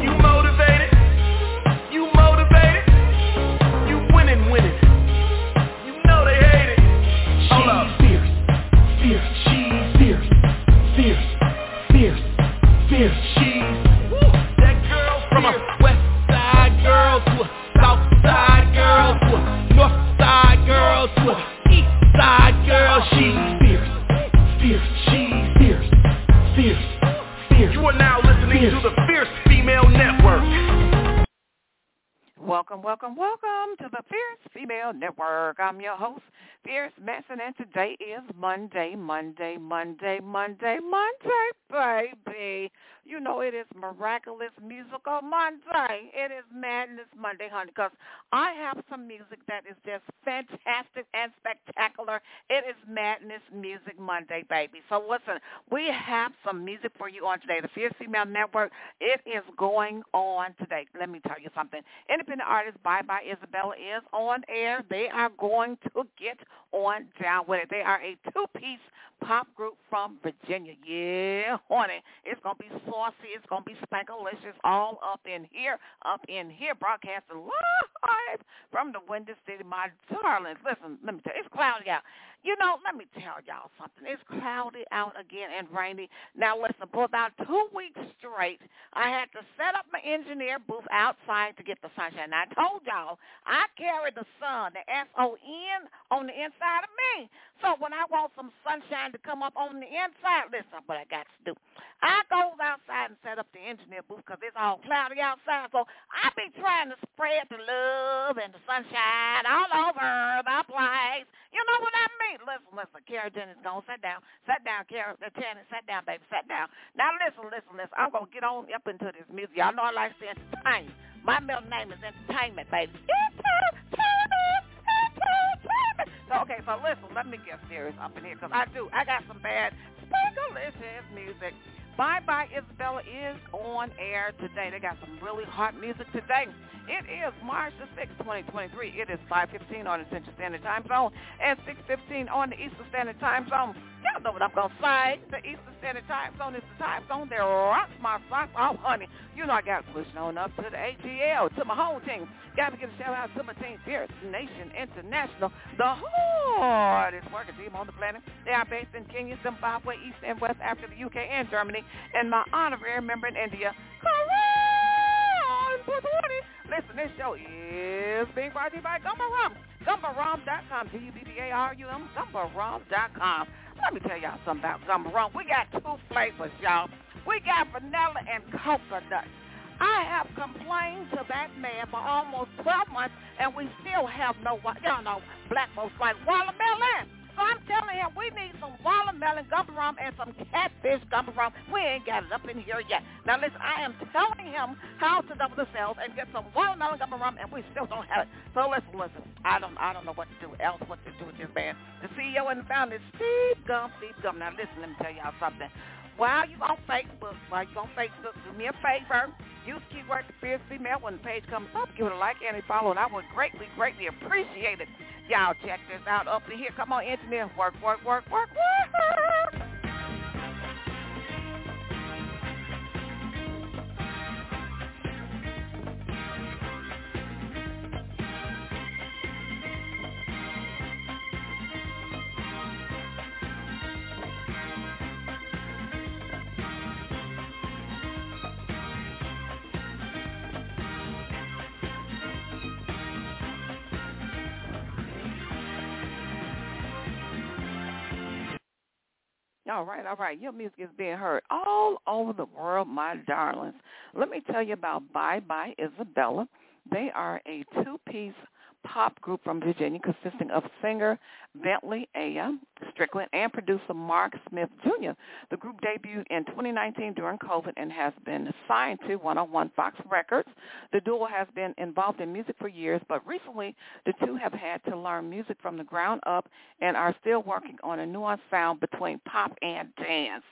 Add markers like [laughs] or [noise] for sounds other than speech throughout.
You Monday, Monday, Monday, Monday, Monday, baby. You know it is miraculous musical Monday. It is madness Monday, honey, because I have some music that is just fantastic and spectacular. It is madness music Monday, baby. So listen, we have some music for you on today. The Fierce Female Network, it is going on today. Let me tell you something. Independent artist Bye Bye Isabella is on air. They are going to get on down with it. They are a two-piece pop group from Virginia. Yeah, honey. It's going to be saucy. It's going to be spankalicious all up in here, up in here, broadcasting live from the Windy City, my darlings. Listen, let me tell you, it's cloudy out. You know, let me tell y'all something. It's cloudy out again and rainy. Now listen, for about two weeks straight, I had to set up my engineer booth outside to get the sunshine. Now, I told y'all I carry the sun, the S-O-N, on the inside of me. So when I want some sunshine to come up on the inside, listen what I got to do. I goes outside and set up the engineer booth because it's all cloudy outside. So I be trying to spread the love and the sunshine all over the place. You know what I mean? Listen, listen. Kara Dennis, go sit down. Sit down, Kara. Lieutenant, sit down, baby. Sit down. Now listen, listen, listen. I'm to get on up into this music. Y'all know I like to entertain. My middle name is Entertainment, baby. So, okay, so listen, let me get serious up in here because I do. I got some bad, spankalicious music. Bye Bye Isabella is on air today. They got some really hot music today. It is March the 6th, 2023. It is 5.15 on the Central Standard Time Zone and 6.15 on the Eastern Standard Time Zone. Y'all know what I'm going to say. The Eastern Standard Time Zone is the time zone that rocks my socks off, honey. You know I got to pushing on up to the ATL, to my whole team. Got to give a shout out to my team, Fierce Nation International, the hardest working team on the planet. They are based in Kenya, Zimbabwe, East and West Africa, the UK, and Germany. And my honorary member in India, Listen, this show is being brought to you by Gumba Rum. GumbaRum.com, G-U-B-B-A-R-U-M, GumbaRum.com. Let me tell y'all something about Gumba Rum. We got two flavors, y'all. We got vanilla and coconut. I have complained to that man for almost 12 months, and we still have no, y'all know, black folks like watermelon. So I'm telling him we need some watermelon gumbo rum and some catfish gumbo rum. We ain't got it up in here yet. Now listen, I am telling him how to double the sales and get some watermelon gumbo rum, and we still don't have it. So listen, listen. I don't, I don't know what to do else. What to do with this man? The CEO and the founder Steve Gum. Steve Gum. Now listen, let me tell y'all something. While you on Facebook, while you on Facebook, do me a favor. Use keyword fierce female when the page comes up. Give it a like and a follow, and I would greatly, greatly appreciate it. Y'all check this out up to here. Come on, engineer. Work, work, work, work, work. All right, all right. Your music is being heard all over the world, my darlings. Let me tell you about Bye Bye Isabella. They are a two-piece pop group from Virginia consisting of singer Bentley Ayer Strickland and producer Mark Smith Jr. The group debuted in 2019 during COVID and has been signed to 101 Fox Records. The duo has been involved in music for years, but recently the two have had to learn music from the ground up and are still working on a nuanced sound between pop and dance.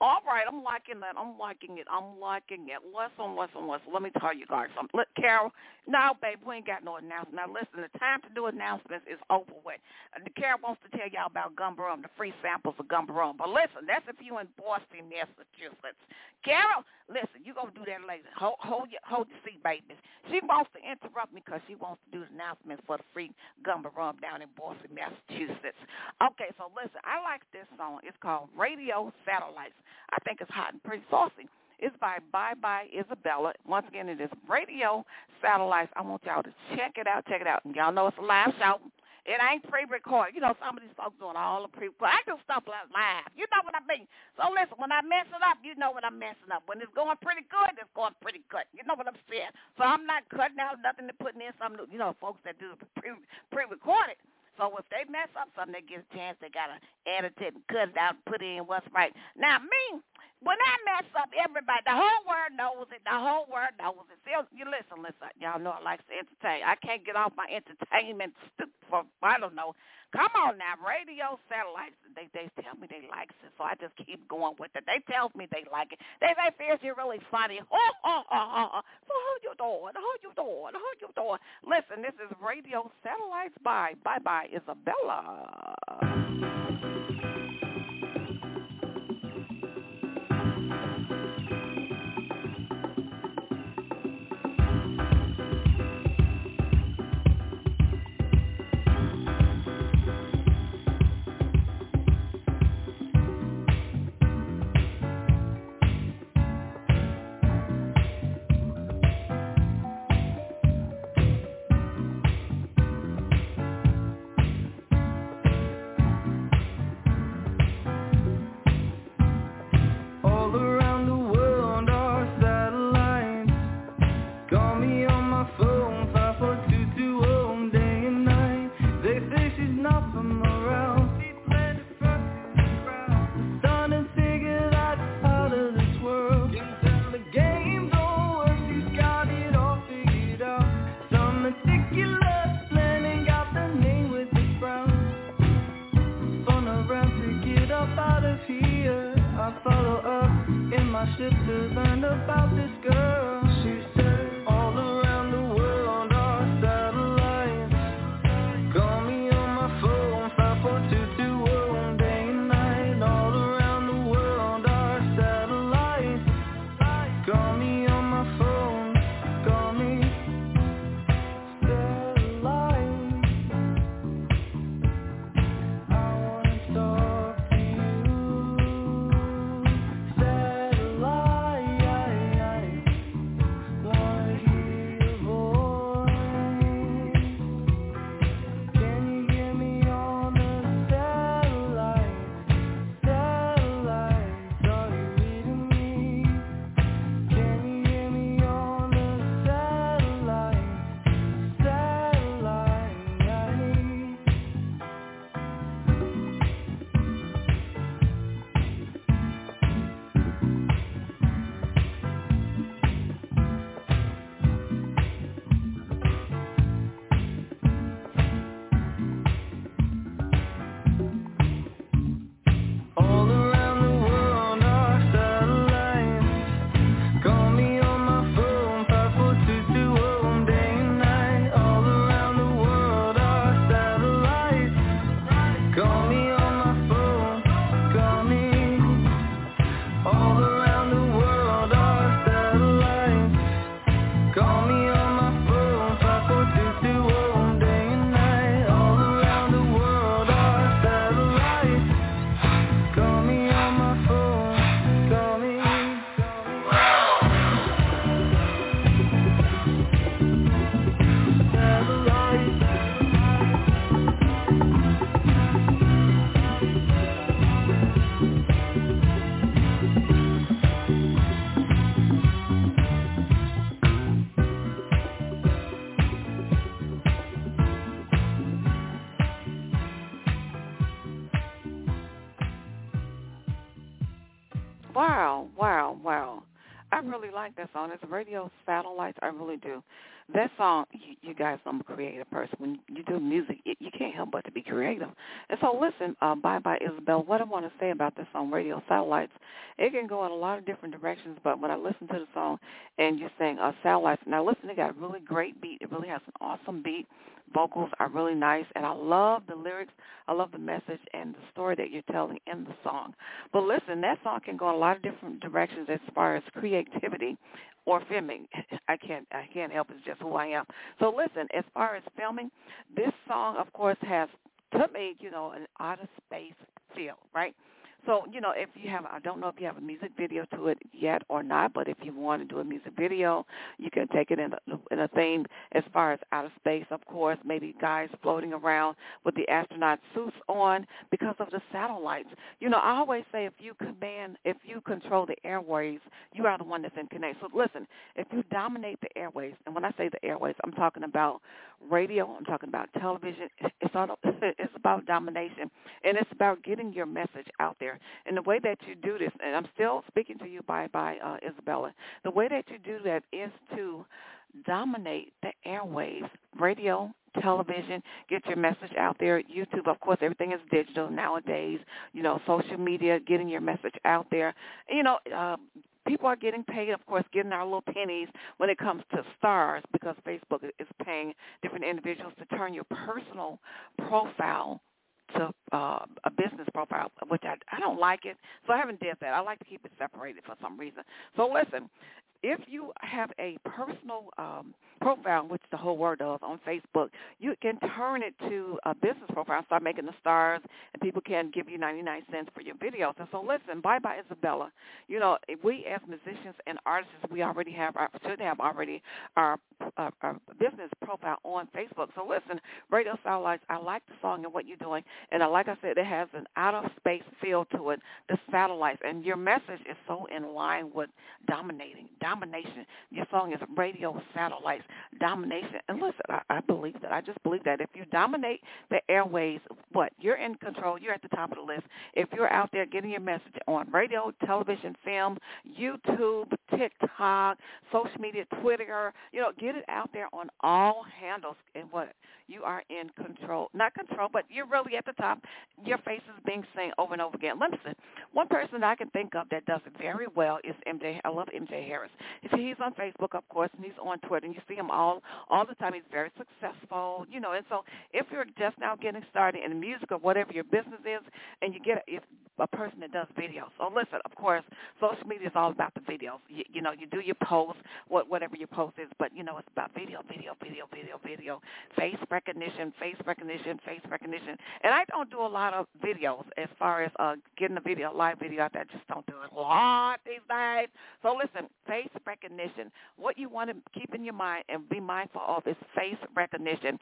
All right, I'm liking that. I'm liking it. I'm liking it. Listen, listen, listen. Let me tell you guys something. Look, Carol, no, babe, we ain't got no announcement. Now, listen, the time to do announcements is over with. Uh, Carol wants to tell y'all about Gumbo Rum, the free samples of Gumbo Rum. But listen, that's if you in Boston, Massachusetts. Carol, listen, you gonna do that later. Hold, hold your hold your seat, babies. She wants to interrupt me because she wants to do the announcements for the free Gumbo Rum down in Boston, Massachusetts. Okay, so listen, I like this song. It's called Radio Satellites. I think it's hot and pretty saucy. It's by Bye Bye Isabella. Once again, it is Radio Satellites. I want y'all to check it out. Check it out. And y'all know it's a live show. It ain't pre-recorded. You know, some of these folks doing all the pre I do stuff live. You know what I mean? So listen, when I mess it up, you know what I'm messing up. When it's going pretty good, it's going pretty good. You know what I'm saying? So I'm not cutting out nothing to putting in some, you know, folks that do pre pre-recorded. So if they mess up something, they get a chance. They gotta edit it and cut it out, and put in what's right. Now me, when I mess up, everybody, the whole world knows it. The whole world knows it. See, you listen, listen. Y'all know I like to entertain. I can't get off my entertainment [laughs] for I don't know. Come on now, radio satellites. They they tell me they like it, so I just keep going with it. They tell me they like it. They say Fierce, you're really funny. [laughs] Oh, oh, oh, oh. So hold your door, hold your door, hold your door. Listen, this is Radio Satellites by Bye Bye Isabella. Radio satellites. I really do. That song, you, you guys, I'm a creative person. When you do music, it, you can't help but to be creative. And so listen, uh, Bye Bye Isabel, what I want to say about this song, Radio Satellites, it can go in a lot of different directions, but when I listen to the song and you're saying uh, satellites, now listen, it got a really great beat. It really has an awesome beat. vocals are really nice, and I love the lyrics. I love the message and the story that you're telling in the song. But listen, that song can go in a lot of different directions as far as creativity or filming. [laughs] I can't I can't help it's just who I am. So listen, as far as filming, this song of course has to me, you know, an outer space feel, right? So, you know, if you have, I don't know if you have a music video to it yet or not, but if you want to do a music video, you can take it in a, in a theme as far as outer space, of course, maybe guys floating around with the astronaut suits on because of the satellites. You know, I always say if you command, if you control the airways, you are the one that's in connect. So listen, if you dominate the airways, and when I say the airways, I'm talking about radio, I'm talking about television. It's all, [laughs] it's about domination, and it's about getting your message out there. And the way that you do this, and I'm still speaking to you by by uh, Isabella, the way that you do that is to dominate the airwaves, radio, television, get your message out there. YouTube, of course, everything is digital nowadays. You know, social media, getting your message out there. You know, uh, people are getting paid, of course, getting our little pennies when it comes to stars because Facebook is paying different individuals to turn your personal profile to uh, a business profile, which I I don't like it, so I haven't did that. I like to keep it separated for some reason. So listen, if you have a personal um, profile, which is the whole world of on Facebook, you can turn it to a business profile, start making the stars, and people can give you 99 cents for your videos. And so listen, bye-bye, Isabella. You know, we as musicians and artists, we already have, our, should have already our, our, our business profile on Facebook. So listen, Radio Satellites, I like the song and what you're doing. And like I said, it has an out-of-space feel to it, the satellites. And your message is so in line with dominating, domination. Your song is radio satellites, domination. And listen, I, I believe that. I just believe that if you dominate the airways, what? You're in control. You're at the top of the list. If you're out there getting your message on radio, television, film, YouTube, TikTok, social media, Twitter, you know, get it out there on all handles. And what? You are in control. Not control, but you're really at the top. Your face is being seen over and over again. Listen, one person I can think of that does it very well is MJ. I love MJ Harris. He's on Facebook, of course, and he's on Twitter, and you see him all all the time. He's very successful, you know. And so, if you're just now getting started in music or whatever your business is, and you get if a person that does videos. So listen, of course, social media is all about the videos. You, you know, you do your post, what whatever your post is, but you know, it's about video, video, video, video, video, face recognition, face recognition, face recognition. And I don't do a lot of videos as far as uh getting a video, live video out there. I just don't do it a lot these days. So listen, face recognition. What you want to keep in your mind and be mindful of is face recognition.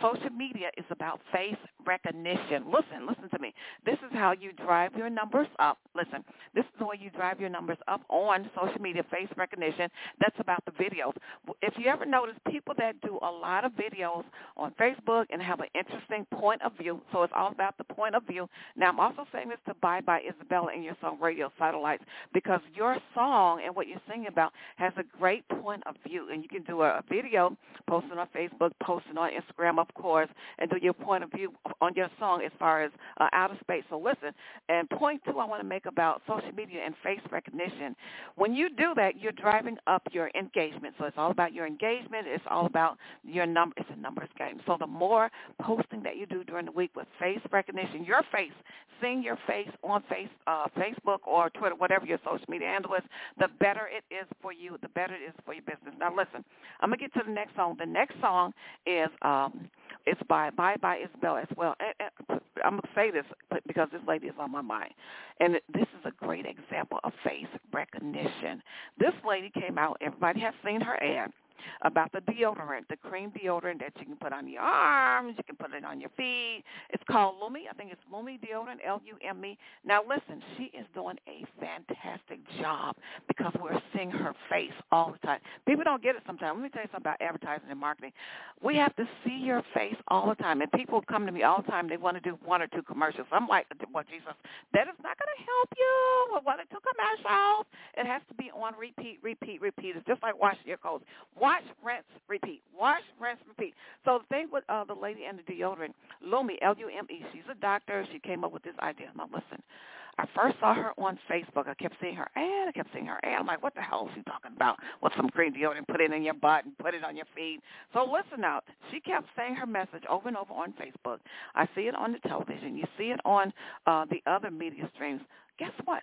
Social media is about face recognition. Listen, listen to me. This is how you drive your numbers up. Listen, this is the way you drive your numbers up on social media, face recognition. That's about the videos. If you ever notice people that do a lot of videos on Facebook and have an interesting point of view, so it's all about the point of view. Now, I'm also saying this to Bye Bye Isabella and your song Radio Satellites because your song and what you're singing about has a great point of view. And you can do a, a video, post it on Facebook, post it on Instagram, of course, and do your point of view on your song as far as uh, outer space. So listen, and point two I want to make about social media and face recognition. When you do that, you're driving up your engagement. So it's all about your engagement. It's all about your number. It's a numbers game. So the more posting that you do during the week with face recognition, your face, seeing your face on face, uh, Facebook or Twitter, whatever your social media handle is, the better it is for you, the better it is for your business. Now listen, I'm gonna get to the next song. The next song is um, it's by Bye Bye Isabel as well. And, and I'm gonna say this because this lady is on my mind, and this is a great example of face recognition. This lady came out. Everybody has seen her ad about the deodorant, the cream deodorant that you can put on your arms, you can put it on your feet. It's called Lume. I think it's Lume deodorant, L-U-M-E. Now listen, she is doing a fantastic job because we're seeing her face all the time. People don't get it sometimes. Let me tell you something about advertising and marketing. We have to see your face all the time, and people come to me all the time. They want to do one or two commercials. I'm like, well, Jesus, that is not going to help you with one or two commercials. It has to be on repeat, repeat, repeat. It's just like washing your clothes. Wash, rinse, repeat. Wash, rinse, repeat. So the thing with uh, the lady and the deodorant, Lume, L-U-M-E, she's a doctor. She came up with this idea. Now listen, I first saw her on Facebook. I kept seeing her ad. I kept seeing her ad. I'm like, what the hell is she talking about? What's some green deodorant? Put it in your butt and put it on your feet. So listen out. She kept saying her message over and over on Facebook. I see it on the television. You see it on uh, the other media streams. Guess what?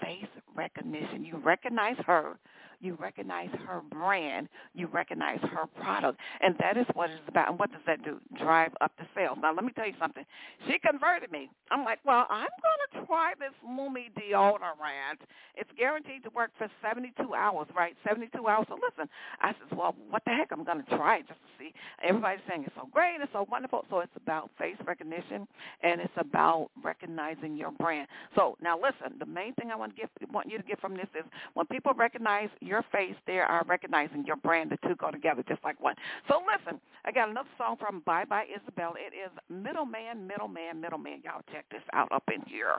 Face recognition. You recognize her you recognize her brand, you recognize her product, and that is what it's about. And what does that do? Drive up the sales. Now, let me tell you something. She converted me. I'm like, well, I'm going to try this Lumi deodorant. It's guaranteed to work for 72 hours, right? 72 hours. So listen, I said, well, what the heck? I'm going to try it just to see. Everybody's saying it's so great, it's so wonderful. So it's about face recognition, and it's about recognizing your brand. So now listen, the main thing I want to get want you to get from this is when people recognize your face, they are recognizing your brand. The two go together just like one. So listen, I got another song from Bye Bye Isabel. It is Middleman, Middleman, Middleman. Y'all check this out up in here.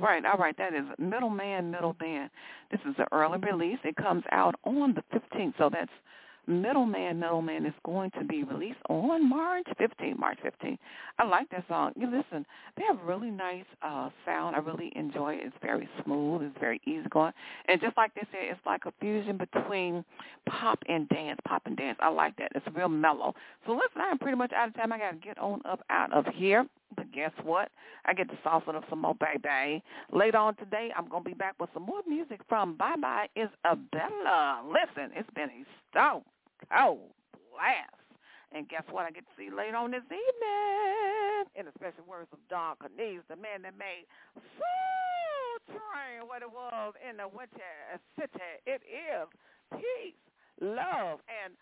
Right, all right. That is Middleman, Middleman. This is an early release. It comes out on the 15th, so that's Middleman, Middleman is going to be released on March 15th. March 15th. I like that song. You listen, they have a really nice uh sound. I really enjoy it. It's very smooth. It's very easygoing. And just like they said, it's like a fusion between pop and dance. Pop and dance. I like that. It's real mellow. So listen, I am pretty much out of time. I got to get on up out of here. But guess what? I get to soften up some more, baby. Later on today, I'm going to be back with some more music from Bye Bye Isabella. Listen, it's been a stone cold blast. And guess what? I get to see later on this evening. In the special words of Don Cornelius, the man that made Soul Train what it was in the Windy City. It is peace, love, and